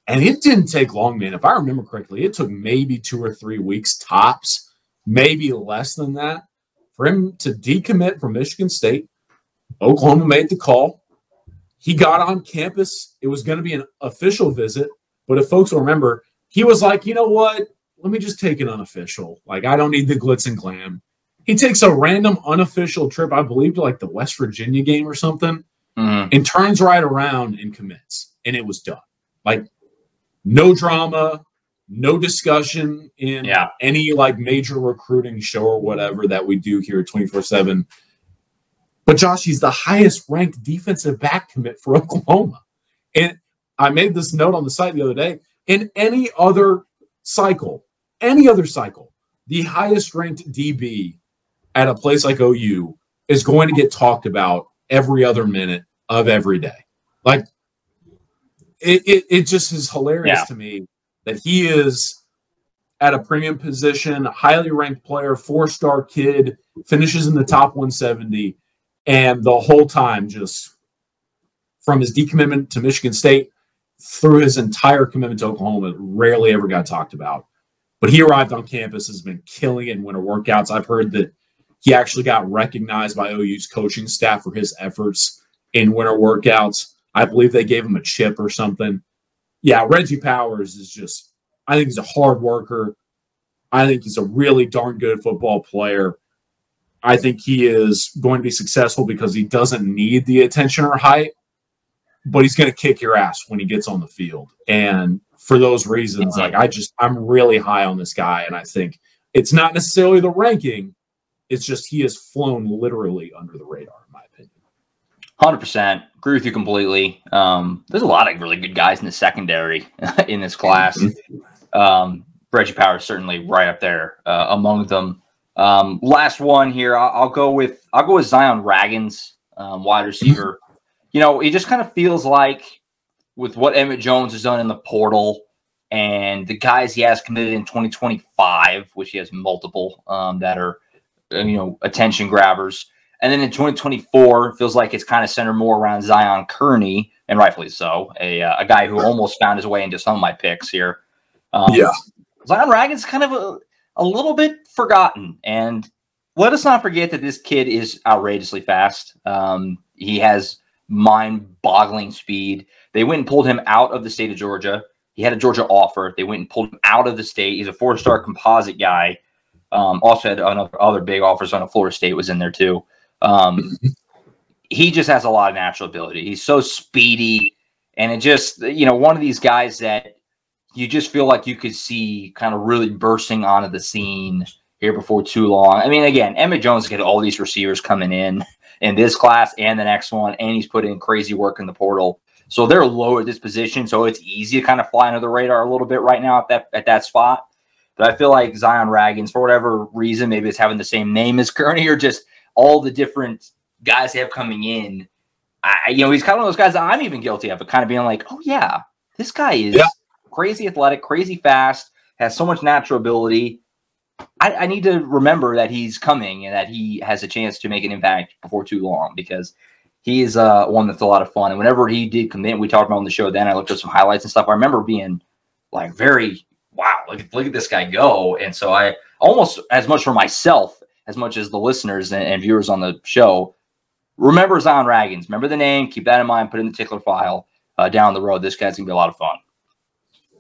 and it didn't take long, man. If I remember correctly, it took maybe two or three weeks tops, maybe less than that, for him to decommit from Michigan State. Oklahoma made the call. He got on campus. It was going to be an official visit, but if folks will remember, he was like, you know what? Let me just take an unofficial. Like, I don't need the glitz and glam. He takes a random unofficial trip, I believe, to like the West Virginia game or something, Mhm. and turns right around and commits. And it was done. Like, no drama, no discussion in Yeah. any like major recruiting show or whatever that we do here 24 7. But Josh, he's the highest ranked defensive back commit for Oklahoma. And I made this note on the site the other day. In any other cycle, any other cycle, the highest ranked DB at a place like OU is going to get talked about every other minute of every day. Like it, it, it just is hilarious Yeah. to me that he is at a premium position, highly ranked player, four star kid, finishes in the top 170, and the whole time just from his decommitment to Michigan State through his entire commitment to Oklahoma, rarely ever got talked about. But he arrived on campus, has been killing it in winter workouts. I've heard that he actually got recognized by OU's coaching staff for his efforts in winter workouts. I believe they gave him a chip or something. Yeah, Reggie Powers is just, I think he's a hard worker. I think he's a really darn good football player. I think he is going to be successful because he doesn't need the attention or hype, but he's going to kick your ass when he gets on the field. And for those reasons, like I just, I'm really high on this guy. And I think it's not necessarily the ranking, it's just he has flown literally under the radar. Hundred percent, agree with you completely. Um, there's a lot of really good guys in the secondary in this class. Um, Reggie Powers certainly right up there uh, among them. Um, last one here, I'll, I'll go with I'll go with Zion Ragins, um, wide receiver. You know, he just kind of feels like with what Emmett Jones has done in the portal and the guys he has committed in 2025, which he has multiple um, that are uh, you know attention grabbers. And then in 2024, feels like it's kind of centered more around Zion Kearney, and rightfully so, a, uh, a guy who almost found his way into some of my picks here. Um, Yeah. Zion Ragins kind of a, a little bit forgotten. And let us not forget that this kid is outrageously fast. Um, he has mind boggling speed. They went and pulled him out of the state of Georgia. He had a Georgia offer. They went and pulled him out of the state. He's a four star composite guy. Um, also had another, other big offers on a Florida State was in there too. Um, he just has a lot of natural ability. He's so speedy, and it just you know one of these guys that you just feel like you could see kind of really bursting onto the scene here before too long. I mean, again, Emmett Jones get all these receivers coming in in this class and the next one, and he's put in crazy work in the portal. So they're low at this position, so it's easy to kind of fly under the radar a little bit right now at that at that spot. But I feel like Zion Ragins, for whatever reason, maybe it's having the same name as Kearney or just all the different guys they have coming in. I, you know, he's kind of one of those guys that I'm even guilty of, but kind of being like, oh yeah, this guy is Yeah. crazy athletic, crazy fast, has so much natural ability. I, I need to remember that he's coming and that he has a chance to make an impact before too long because he is uh, one that's a lot of fun. And whenever he did commit, we talked about on the show. Then I looked at some highlights and stuff. I remember being like very wow, look look at this guy go. And so I almost as much for myself as much as the listeners and, and viewers on the show remember Zion Ragins. Remember the name. Keep that in mind. Put it in the tickler file uh, down the road. This guy's gonna be a lot of fun.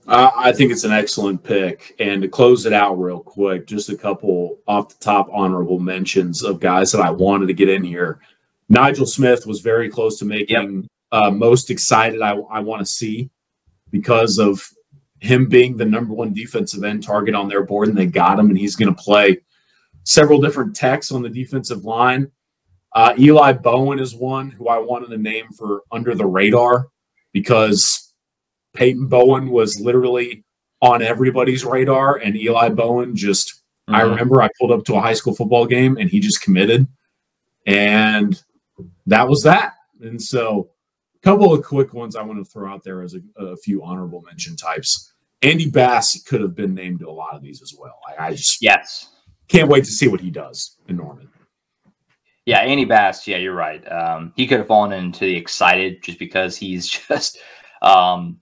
Uh, I think it's an excellent pick. And to close it out real quick, just a couple off the top honorable mentions of guys that I wanted to get in here. Nigel Smith was very close to making uh, most excited I, I want to see because of him being the number one defensive end target on their board, and they got him, and he's going to play several different techs on the defensive line. Uh, Eli Bowen is one who I wanted to name for under the radar because Peyton Bowen was literally on everybody's radar, and Eli Bowen just. Mm-hmm. I remember I pulled up to a high school football game and he just committed, and that was that. And so, a couple of quick ones I want to throw out there as a, a few honorable mention types. Andy Bass could have been named to a lot of these as well. I, I just yes can't wait to see what he does in Norman. Yeah, Andy Bass. Yeah, you're right. Um, he could have fallen into the excited just because he's just. Um,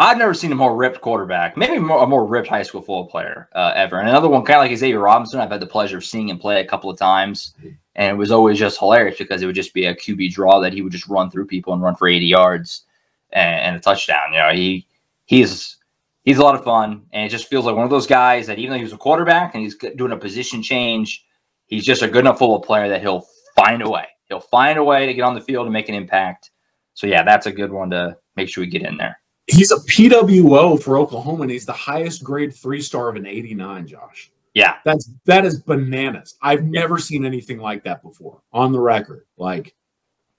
I've never seen a more ripped quarterback, maybe more, a more ripped high school football player uh, ever. And another one, kind of like Xavier Robinson, I've had the pleasure of seeing him play a couple of times, and it was always just hilarious because it would just be a QB draw that he would just run through people and run for 80 yards and, and a touchdown. You know, he he's he's a lot of fun, and it just feels like one of those guys that even though he's a quarterback and he's doing a position change, he's just a good enough football player that he'll find a way. He'll find a way to get on the field and make an impact. So yeah, that's a good one to make sure we get in there. He's a PWO for Oklahoma, and he's the highest grade three star of an 89, Josh. Yeah. That's that is bananas. I've never seen anything like that before on the record. Like,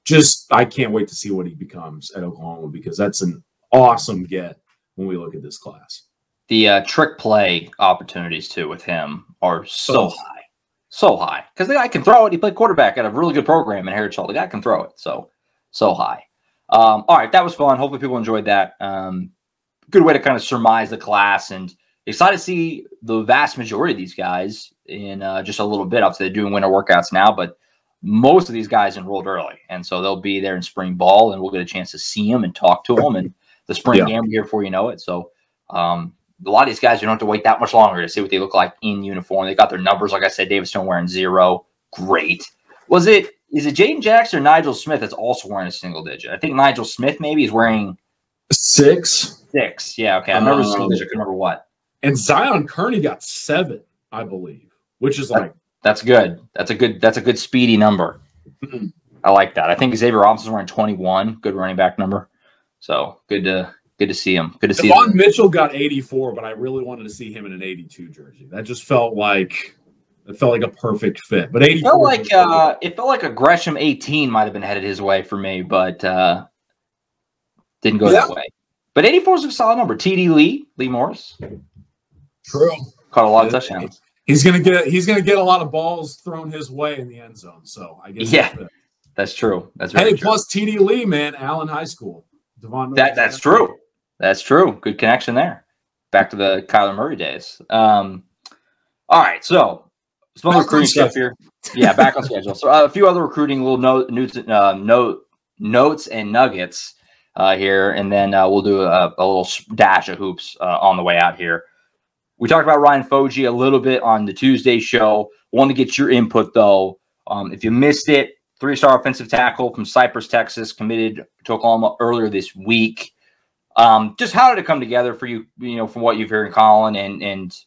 just I can't wait to see what he becomes at Oklahoma because that's an awesome get when we look at this class. The uh, trick play opportunities too with him are so oh. high, so high because the guy can throw it. He played quarterback at a really good program in Heritage Hall. The guy can throw it, so so high. Um, all right, that was fun. Hopefully, people enjoyed that. Um, good way to kind of surmise the class and excited to see the vast majority of these guys in uh, just a little bit. Obviously, they're doing winter workouts now, but most of these guys enrolled early, and so they'll be there in spring ball, and we'll get a chance to see them and talk to them. And the spring yeah. game here before you know it. So um, a lot of these guys, you don't have to wait that much longer to see what they look like in uniform. They got their numbers, like I said, David Stone wearing zero. Great. Was it is it Jayden Jackson or Nigel Smith that's also wearing a single digit? I think Nigel Smith maybe is wearing six. Six. Yeah, okay. I remember um, single digit. I remember what. And Zion Kearney got seven, I believe, which is like that's good. That's a good that's a good speedy number. I like that. I think Xavier Robinson's wearing 21. Good running back number. So good to good to see him. Good to see Devon him. Mitchell got 84, but I really wanted to see him in an 82 jersey. That just felt like it felt like a perfect fit. But 84 felt like uh, it felt like a Gresham 18 might have been headed his way for me, but uh, didn't go yeah. that way. But 84 is a solid number. TD Lee, Lee Morris. True. Caught a lot of touchdowns. He's gonna get he's gonna get a lot of balls thrown his way in the end zone. So I guess yeah, that's true. That's hey. True. Plus TD Lee, man, Allen High School. Devon. That that's true. That's true. Good connection there. Back to the Kyler Murray days. Um, all right, so some other recruiting stuff here. Yeah, back on schedule. So uh, a few other recruiting little note, notes, uh, note, notes and nuggets uh, here, and then uh, we'll do a, a, little dash of hoops uh, on the way out here. We talked about Ryan Fodje a little bit on the Tuesday show. Want to get your input though. Um, if you missed it, three star offensive tackle from Cypress, Texas, committed to Oklahoma earlier this week. Um, just how did it come together for you, you know, from what you've heard in Collin and and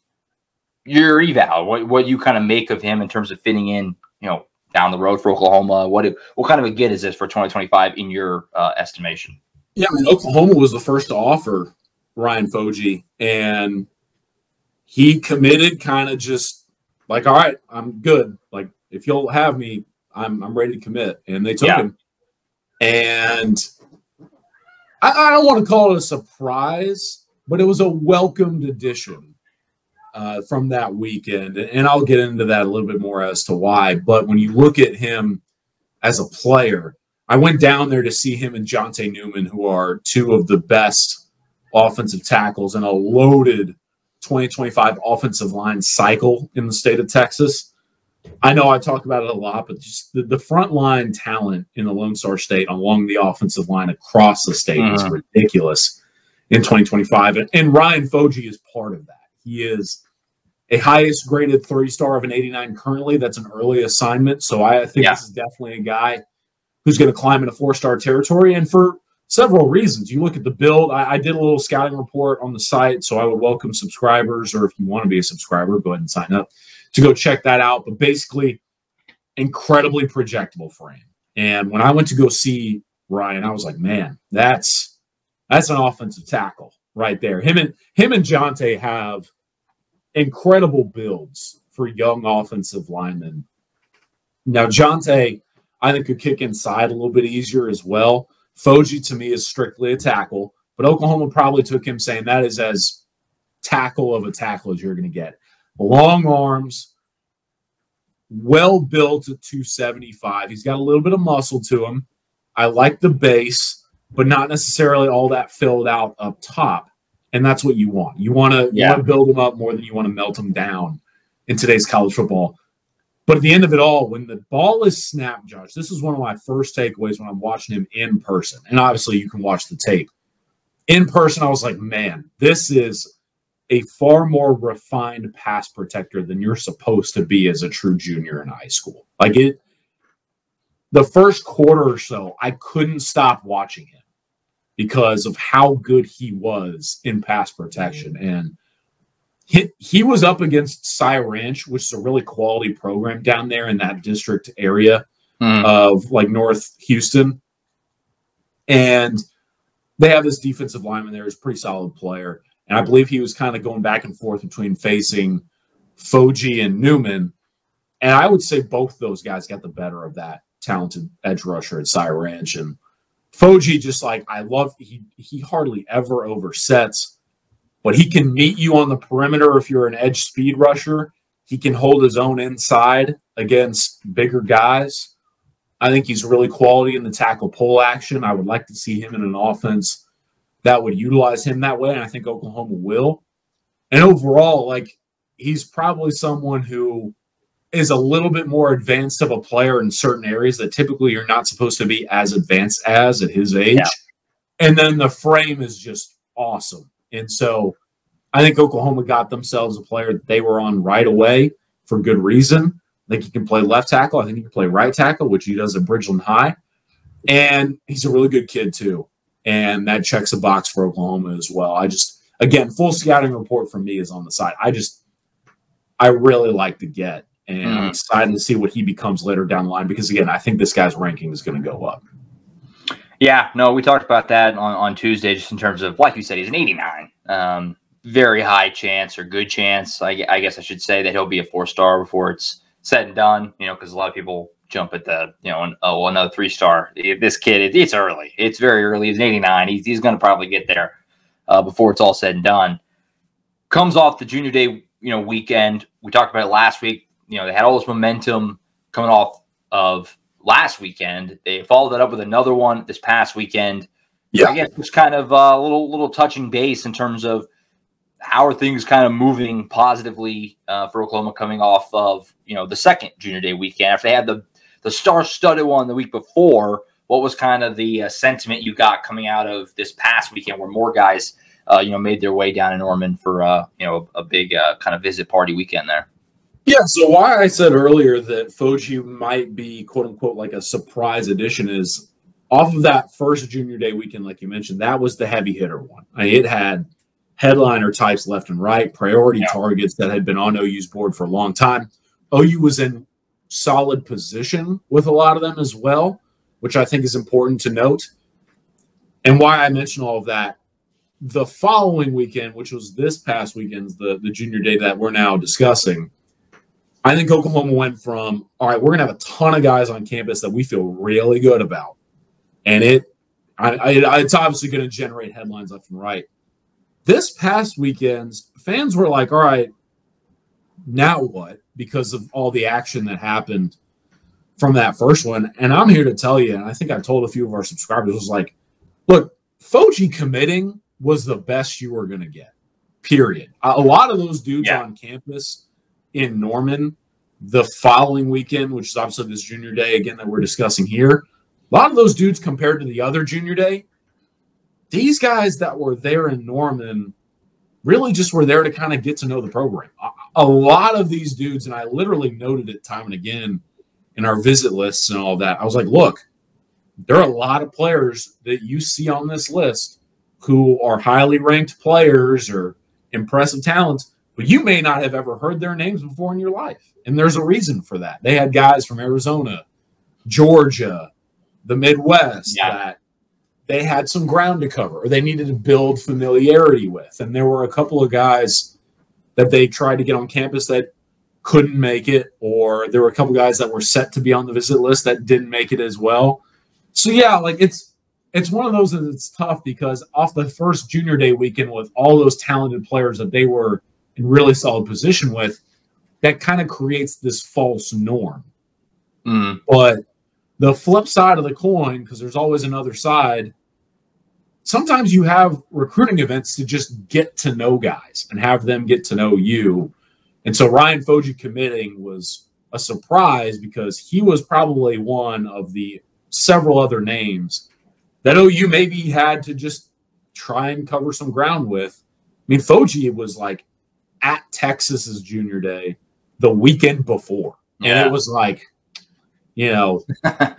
your eval, what, what you kind of make of him in terms of fitting in, you know, down the road for Oklahoma? What what kind of a get is this for 2025 in your uh, estimation? Yeah, I mean, Oklahoma was the first to offer Ryan Fodje, and he committed kind of just like, all right, I'm good. Like, if you'll have me, I'm I'm ready to commit, and they took yeah. him. And I, I, don't want to call it a surprise, but it was a welcomed addition uh, from that weekend, and I'll get into that a little bit more as to why. But when you look at him as a player, I went down there to see him and Jonte Newman, who are two of the best offensive tackles in a loaded 2025 offensive line cycle in the state of Texas. I know I talk about it a lot, but just the, the front line talent in the Lone Star State along the offensive line across the state uh-huh. is ridiculous in 2025. And, and Ryan Fodje is part of that. He is a highest graded three star of an 89 currently. That's an early assignment. So I think yeah. this is definitely a guy who's going to climb into four star territory. And for several reasons, you look at the build. I, I, did a little scouting report on the site. So I would welcome subscribers, or if you want to be a subscriber, go ahead and sign up to go check that out. But basically, incredibly projectable frame. And when I went to go see Ryan, I was like, man, that's that's an offensive tackle right there. Him and him and Jonte have incredible builds for young offensive linemen. Now, Jonte, I think could kick inside a little bit easier as well. Fodje to me is strictly a tackle, but Oklahoma probably took him saying that is as tackle of a tackle as you're going to get. Long arms, well built at 275. He's got a little bit of muscle to him. I like the base, but not necessarily all that filled out up top. And that's what you want. You want to Yeah. you want to build him up more than you want to melt him down in today's college football. But at the end of it all, when the ball is snapped, Josh, this is one of my first takeaways when I'm watching him in person. And obviously, you can watch the tape. In person, I was like, man, this is a far more refined pass protector than you're supposed to be as a true junior in high school. Like it, the first quarter or so, I couldn't stop watching him because of how good he was in pass protection. And he, he was up against Cy Ranch, which is a really quality program down there in that district area Hmm. of like North Houston. And they have this defensive lineman there who's a pretty solid player. And I believe he was kind of going back and forth between facing Fodje and Newman. And I would say both those guys got the better of that talented edge rusher at Cy Ranch. And Fodje just like I love he he hardly ever oversets, but he can meet you on the perimeter if you're an edge speed rusher. He can hold his own inside against bigger guys. I think he's really quality in the tackle pull action. I would like to see him in an offense that would utilize him that way, and I think Oklahoma will. And overall, like he's probably someone who is a little bit more advanced of a player in certain areas that typically you're not supposed to be as advanced as at his age. Yeah. And then the frame is just awesome. And so I think Oklahoma got themselves a player that they were on right away for good reason. I think he can play left tackle. I think he can play right tackle, which he does at Bridgeland High. And he's a really good kid, too. And that checks a box for Oklahoma as well. I just, again, full scouting report from me is on the side. I just, I really like to get. And I'm Mhm. excited to see what he becomes later down the line because, again, I think this guy's ranking is going to go up. Yeah, no, we talked about that on, on Tuesday, just in terms of, like you said, he's an 89. Um, very high chance or good chance, I, I guess I should say, that he'll be a four star before it's said and done, you know, because a lot of people jump at the, you know, an, oh, another three star. This kid, it, it's early. It's very early. He's 89. He's, he's going to probably get there uh, before it's all said and done. Comes off the junior day, you know, weekend. We talked about it last week. You know, they had all this momentum coming off of last weekend. They followed that up with another one this past weekend. Yeah. I guess it's kind of a little little touching base in terms of how are things kind of moving positively uh, for Oklahoma coming off of you know the second junior day weekend after they had the the star-studded one the week before. What was kind of the uh, sentiment you got coming out of this past weekend, where more guys uh, you know made their way down in Norman for uh, you know a, a big uh, kind of visit party weekend there? Yeah, so why I said earlier that Fodje might be quote unquote like a surprise addition is off of that first junior day weekend, like you mentioned, that was the heavy hitter one. I mean, it had headliner types left and right, priority Yeah. targets that had been on OU's board for a long time. OU was in solid position with a lot of them as well, which I think is important to note. And why I mention all of that, the following weekend, which was this past weekend's the, the junior day that we're now discussing, I think Oklahoma went from all right, we're gonna have a ton of guys on campus that we feel really good about, and it, I, I it's obviously going to generate headlines left and right. This past weekend's fans were like, all right, now what? Because of all the action that happened from that first one, and I'm here to tell you, and I think I told a few of our subscribers was like, look, Fodje committing was the best you were going to get. Period. A, lot of those dudes Yeah. on campus in Norman the following weekend, which is obviously this junior day again that we're discussing here. A lot of those dudes compared to the other junior day, these guys that were there in Norman really just were there to kind of get to know the program. A, lot of these dudes, and I literally noted it time and again in our visit lists and all that. I was like, look, there are a lot of players that you see on this list who are highly ranked players or impressive talents, but you may not have ever heard their names before in your life. And there's a reason for that. They had guys from Arizona, Georgia, the Midwest Yeah. that they had some ground to cover or they needed to build familiarity with. And there were a couple of guys that they tried to get on campus that couldn't make it, or there were a couple guys that were set to be on the visit list that didn't make it as well. So yeah, like it's it's one of those that's tough because off the first junior day weekend with all those talented players that they were in really solid position with, that kind of creates this false norm. Mm. But the flip side of the coin, because there's always another side, sometimes you have recruiting events to just get to know guys and have them get to know you. And so Ryan Fodje committing was a surprise because he was probably one of the several other names that OU maybe had to just try and cover some ground with. I mean, Fodje was like at Texas's junior day the weekend before. And Yeah. it was like, you know,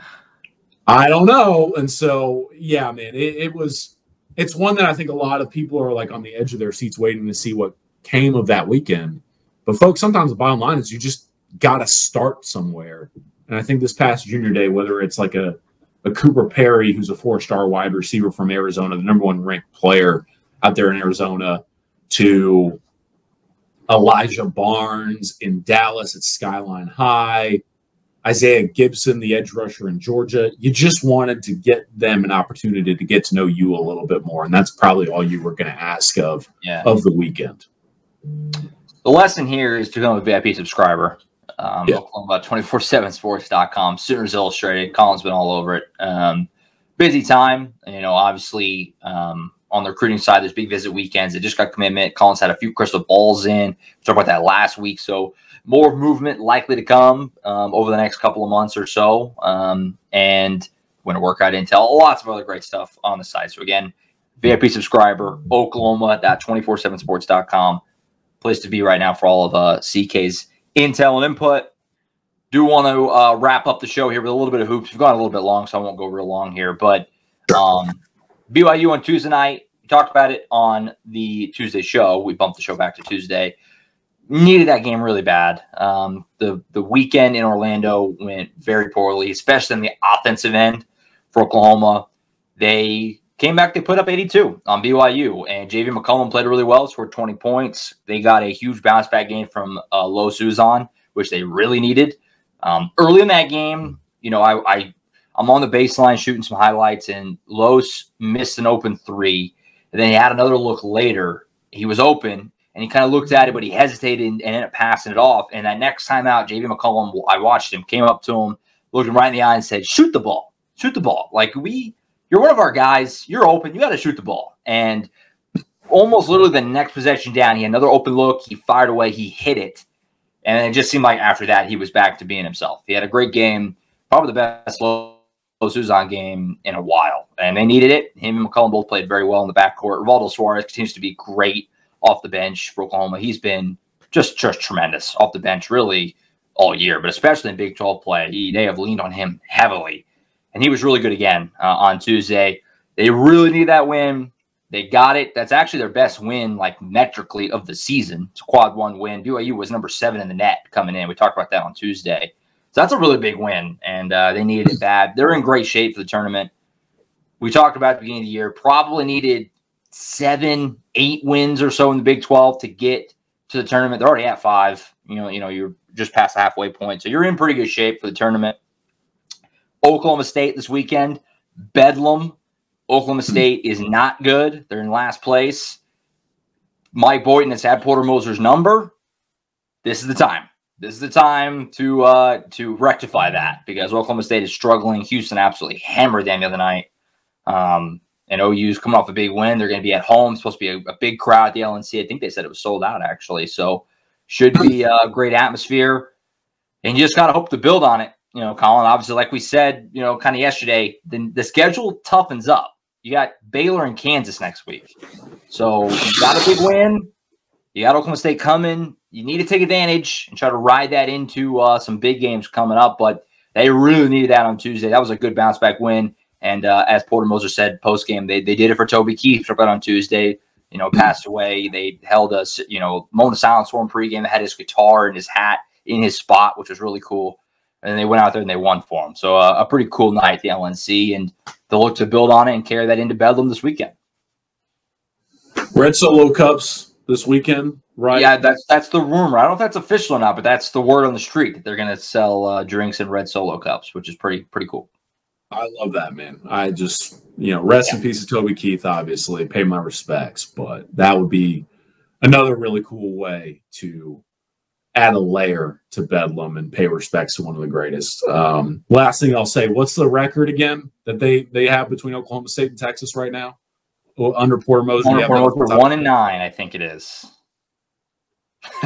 I don't know. And so, yeah, man, it, it was, it's one that I think a lot of people are like on the edge of their seats waiting to see what came of that weekend. But, folks, sometimes the bottom line is you just got to start somewhere. And I think this past junior day, whether it's like a, a Cooper Perry, who's a four star wide receiver from Arizona, the number one ranked player out there in Arizona, to Elijah Barnes in Dallas at Skyline High, Isaiah Gibson, the edge rusher in Georgia. You just wanted to get them an opportunity to get to know you a little bit more. And that's probably all you were going to ask of, Yeah. of the weekend. The lesson here is to become a VIP subscriber. Um, Yeah. Oklahoma 247sports.com, Sooners Illustrated. Collin's been all over it. Um, busy time. You know, obviously, um, on the recruiting side, there's big visit weekends. They just got commitment. Collin's had a few crystal balls in. We talked about that last week. So, more movement likely to come um, over the next couple of months or so. Um, and winter workout intel, lots of other great stuff on the site. So, again, VIP subscriber, Oklahoma, that 247sports.com. place to be right now for all of uh, CK's intel and input. Do want to uh, wrap up the show here with a little bit of hoops. We've gone a little bit long, so I won't go real long here. But um, BYU on Tuesday night, we talked about it on the Tuesday show. We bumped the show back to Tuesday. Needed that game really bad. Um, the the weekend in Orlando went very poorly, especially on the offensive end for Oklahoma. They came back, they put up 82 on BYU, and JV McCollum played really well, scored 20 points. They got a huge bounce back game from uh, Lo Suzon, which they really needed. Um, early in that game, you know, I, I I'm on the baseline shooting some highlights, and Los missed an open three, and then he had another look later. He was open, and he kind of looked at it, but he hesitated and ended up passing it off. And that next time out, JV McCollum, I watched him, came up to him, looked him right in the eye, and said, "Shoot the ball, shoot the ball." Like we you're one of our guys. You're open. You got to shoot the ball. And almost literally the next possession down, he had another open look. He fired away. He hit it. And it just seemed like after that, he was back to being himself. He had a great game, probably the best Lo Suzon game in a while. And they needed it. Him and McCollum both played very well in the backcourt. Rivaldo Soares continues to be great off the bench for Oklahoma. He's been just, just tremendous off the bench, really all year, but especially in Big 12 play. He, they have leaned on him heavily and he was really good again uh, on Tuesday. They really need that win. They got it. That's actually their best win, like metrically, of the season. It's a quad one win. BYU was number seven in the net coming in. We talked about that on Tuesday. So that's a really big win, and uh, they needed it bad. They're in great shape for the tournament. We talked about the beginning of the year, probably needed seven, eight wins or so in the Big 12 to get to the tournament. They're already at five. You know, you know, you're just past the halfway point. So you're in pretty good shape for the tournament. Oklahoma State this weekend. Bedlam. Oklahoma State is not good. They're in last place. Mike Boynton has had Porter Moser's number. This is the time. This is the time to uh, to rectify that because Oklahoma State is struggling. Houston absolutely hammered them the other night. Um, and OU's coming off a big win. They're going to be at home. It's supposed to be a, a big crowd at the LNC. I think they said it was sold out actually. So should be a great atmosphere. And you just got to hope to build on it you know, Collin, obviously, like we said, you know, kind of yesterday, the, the schedule toughens up. You got Baylor and Kansas next week. So you got a big win. You got Oklahoma State coming. You need to take advantage and try to ride that into uh, some big games coming up. But they really needed that on Tuesday. That was a good bounce back win. And uh, as Porter Moser said post game, they, they did it for Toby Keith. Out on Tuesday. You know, passed away. They held a you know moment of silence for him pregame. They had his guitar and his hat in his spot, which was really cool and they went out there and they won for him. So uh, a pretty cool night at the LNC, and they'll look to build on it and carry that into Bedlam this weekend. Red Solo Cups this weekend, right? Yeah, that's that's the rumor. I don't know if that's official or not, but that's the word on the street that they're going to sell uh, drinks in red Solo cups, which is pretty pretty cool. I love that man. I just you know rest yeah. in peace to Toby Keith. Obviously, pay my respects, but that would be another really cool way to add a layer to Bedlam and pay respects to one of the greatest. Um, last thing I'll say, what's the record again that they they have between Oklahoma State and Texas right now? Under Porter Moser, under Porter Moser one and nine, I think it is.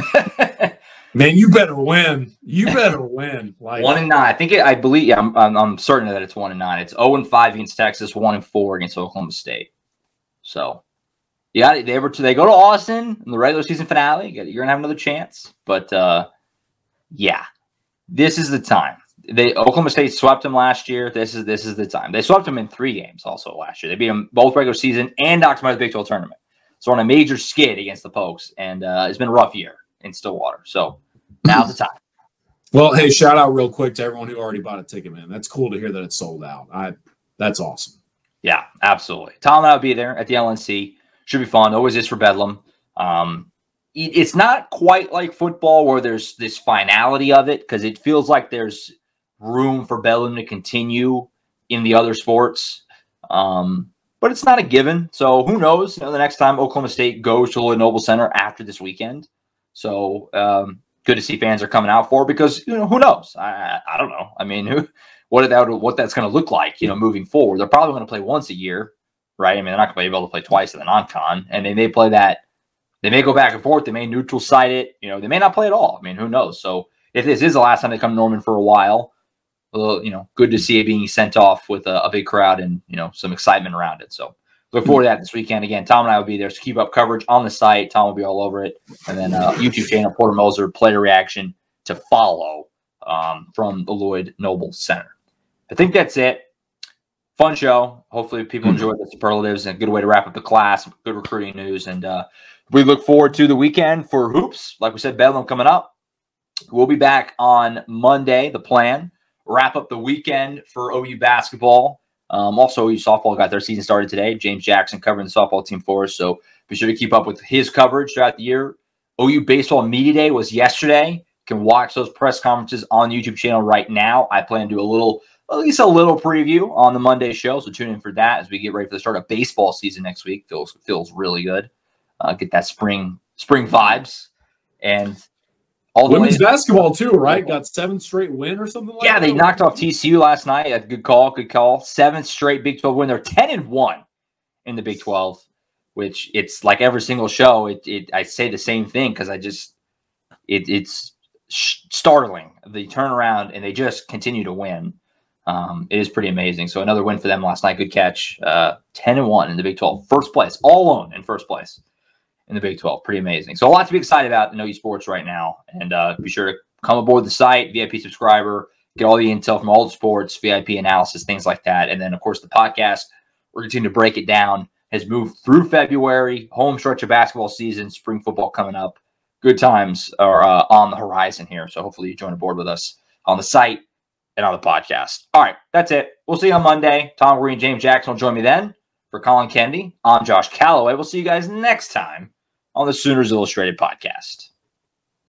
Man, you better win. You better win. Like one and nine. I think it, I believe. Yeah, I'm, I'm, I'm certain that it's one and nine. It's zero oh and five against Texas, one and four against Oklahoma State. So, yeah, they ever they go to Austin in the regular season finale. You're gonna have another chance. But uh, yeah, this is the time. They Oklahoma State swept them last year. This is this is the time. They swept them in three games also last year. They beat them both regular season and knocked them out of the Big 12 tournament. So on a major skid against the Pokes, and uh, it's been a rough year in Stillwater. So now's the time. Well, hey, shout out real quick to everyone who already bought a ticket, man. That's cool to hear that it's sold out. I that's awesome. Yeah, absolutely. Tom and I will be there at the LNC. Should be fun. Always is for Bedlam. Um, it's not quite like football where there's this finality of it because it feels like there's room for Bedlam to continue in the other sports. Um, but it's not a given. So who knows? You know, the next time Oklahoma State goes to Lloyd Noble Center after this weekend. So um, good to see fans are coming out for because you know who knows? I I don't know. I mean, who what that what that's going to look like? You know, moving forward, they're probably going to play once a year, right? I mean, they're not going to be able to play twice in the non-con, and they may play that. They may go back and forth. They may neutral site it. You know, they may not play at all. I mean, who knows? So if this is the last time they come to Norman for a while, well, you know, good to see it being sent off with a, a big crowd and you know some excitement around it. So look forward to that this weekend. Again, Tom and I will be there to keep up coverage on the site. Tom will be all over it, and then uh, YouTube channel Porter Moser player reaction to follow um, from the Lloyd Noble Center. I think that's it. Fun show. Hopefully, people enjoy the superlatives and a good way to wrap up the class. Good recruiting news, and uh, we look forward to the weekend for hoops. Like we said, Bedlam coming up. We'll be back on Monday. The plan wrap up the weekend for OU basketball um, also, OU softball got their season started today. James Jackson covering the softball team for us. So be sure to keep up with his coverage throughout the year. OU Baseball Media Day was yesterday. You can watch those press conferences on the YouTube channel right now. I plan to do a little, at least a little preview on the Monday show. So tune in for that as we get ready for the start of baseball season next week. Feels feels really good. Uh, get that spring spring vibes. And all Women's basketball too, right? Got seven straight win or something like yeah, that. Yeah, they knocked off TCU last night. A good call, good call. Seventh straight Big 12 win. They're 10 and 1 in the Big 12, which it's like every single show. It, it I say the same thing because I just it, it's startling the turnaround and they just continue to win. Um, it is pretty amazing. So another win for them last night. Good catch. Uh, 10 and 1 in the Big 12. First place, all alone in first place in the Big 12. Pretty amazing. So a lot to be excited about in OU Sports right now. And uh, be sure to come aboard the site, VIP subscriber, get all the intel from all the sports, VIP analysis, things like that. And then, of course, the podcast, we're continuing to break it down, has moved through February, home stretch of basketball season, spring football coming up. Good times are uh, on the horizon here. So hopefully you join aboard with us on the site and on the podcast. All right, that's it. We'll see you on Monday. Tom Green, James Jackson will join me then. For Collin Kennedy, I'm Josh Callaway. We'll see you guys next time on the Sooners Illustrated podcast.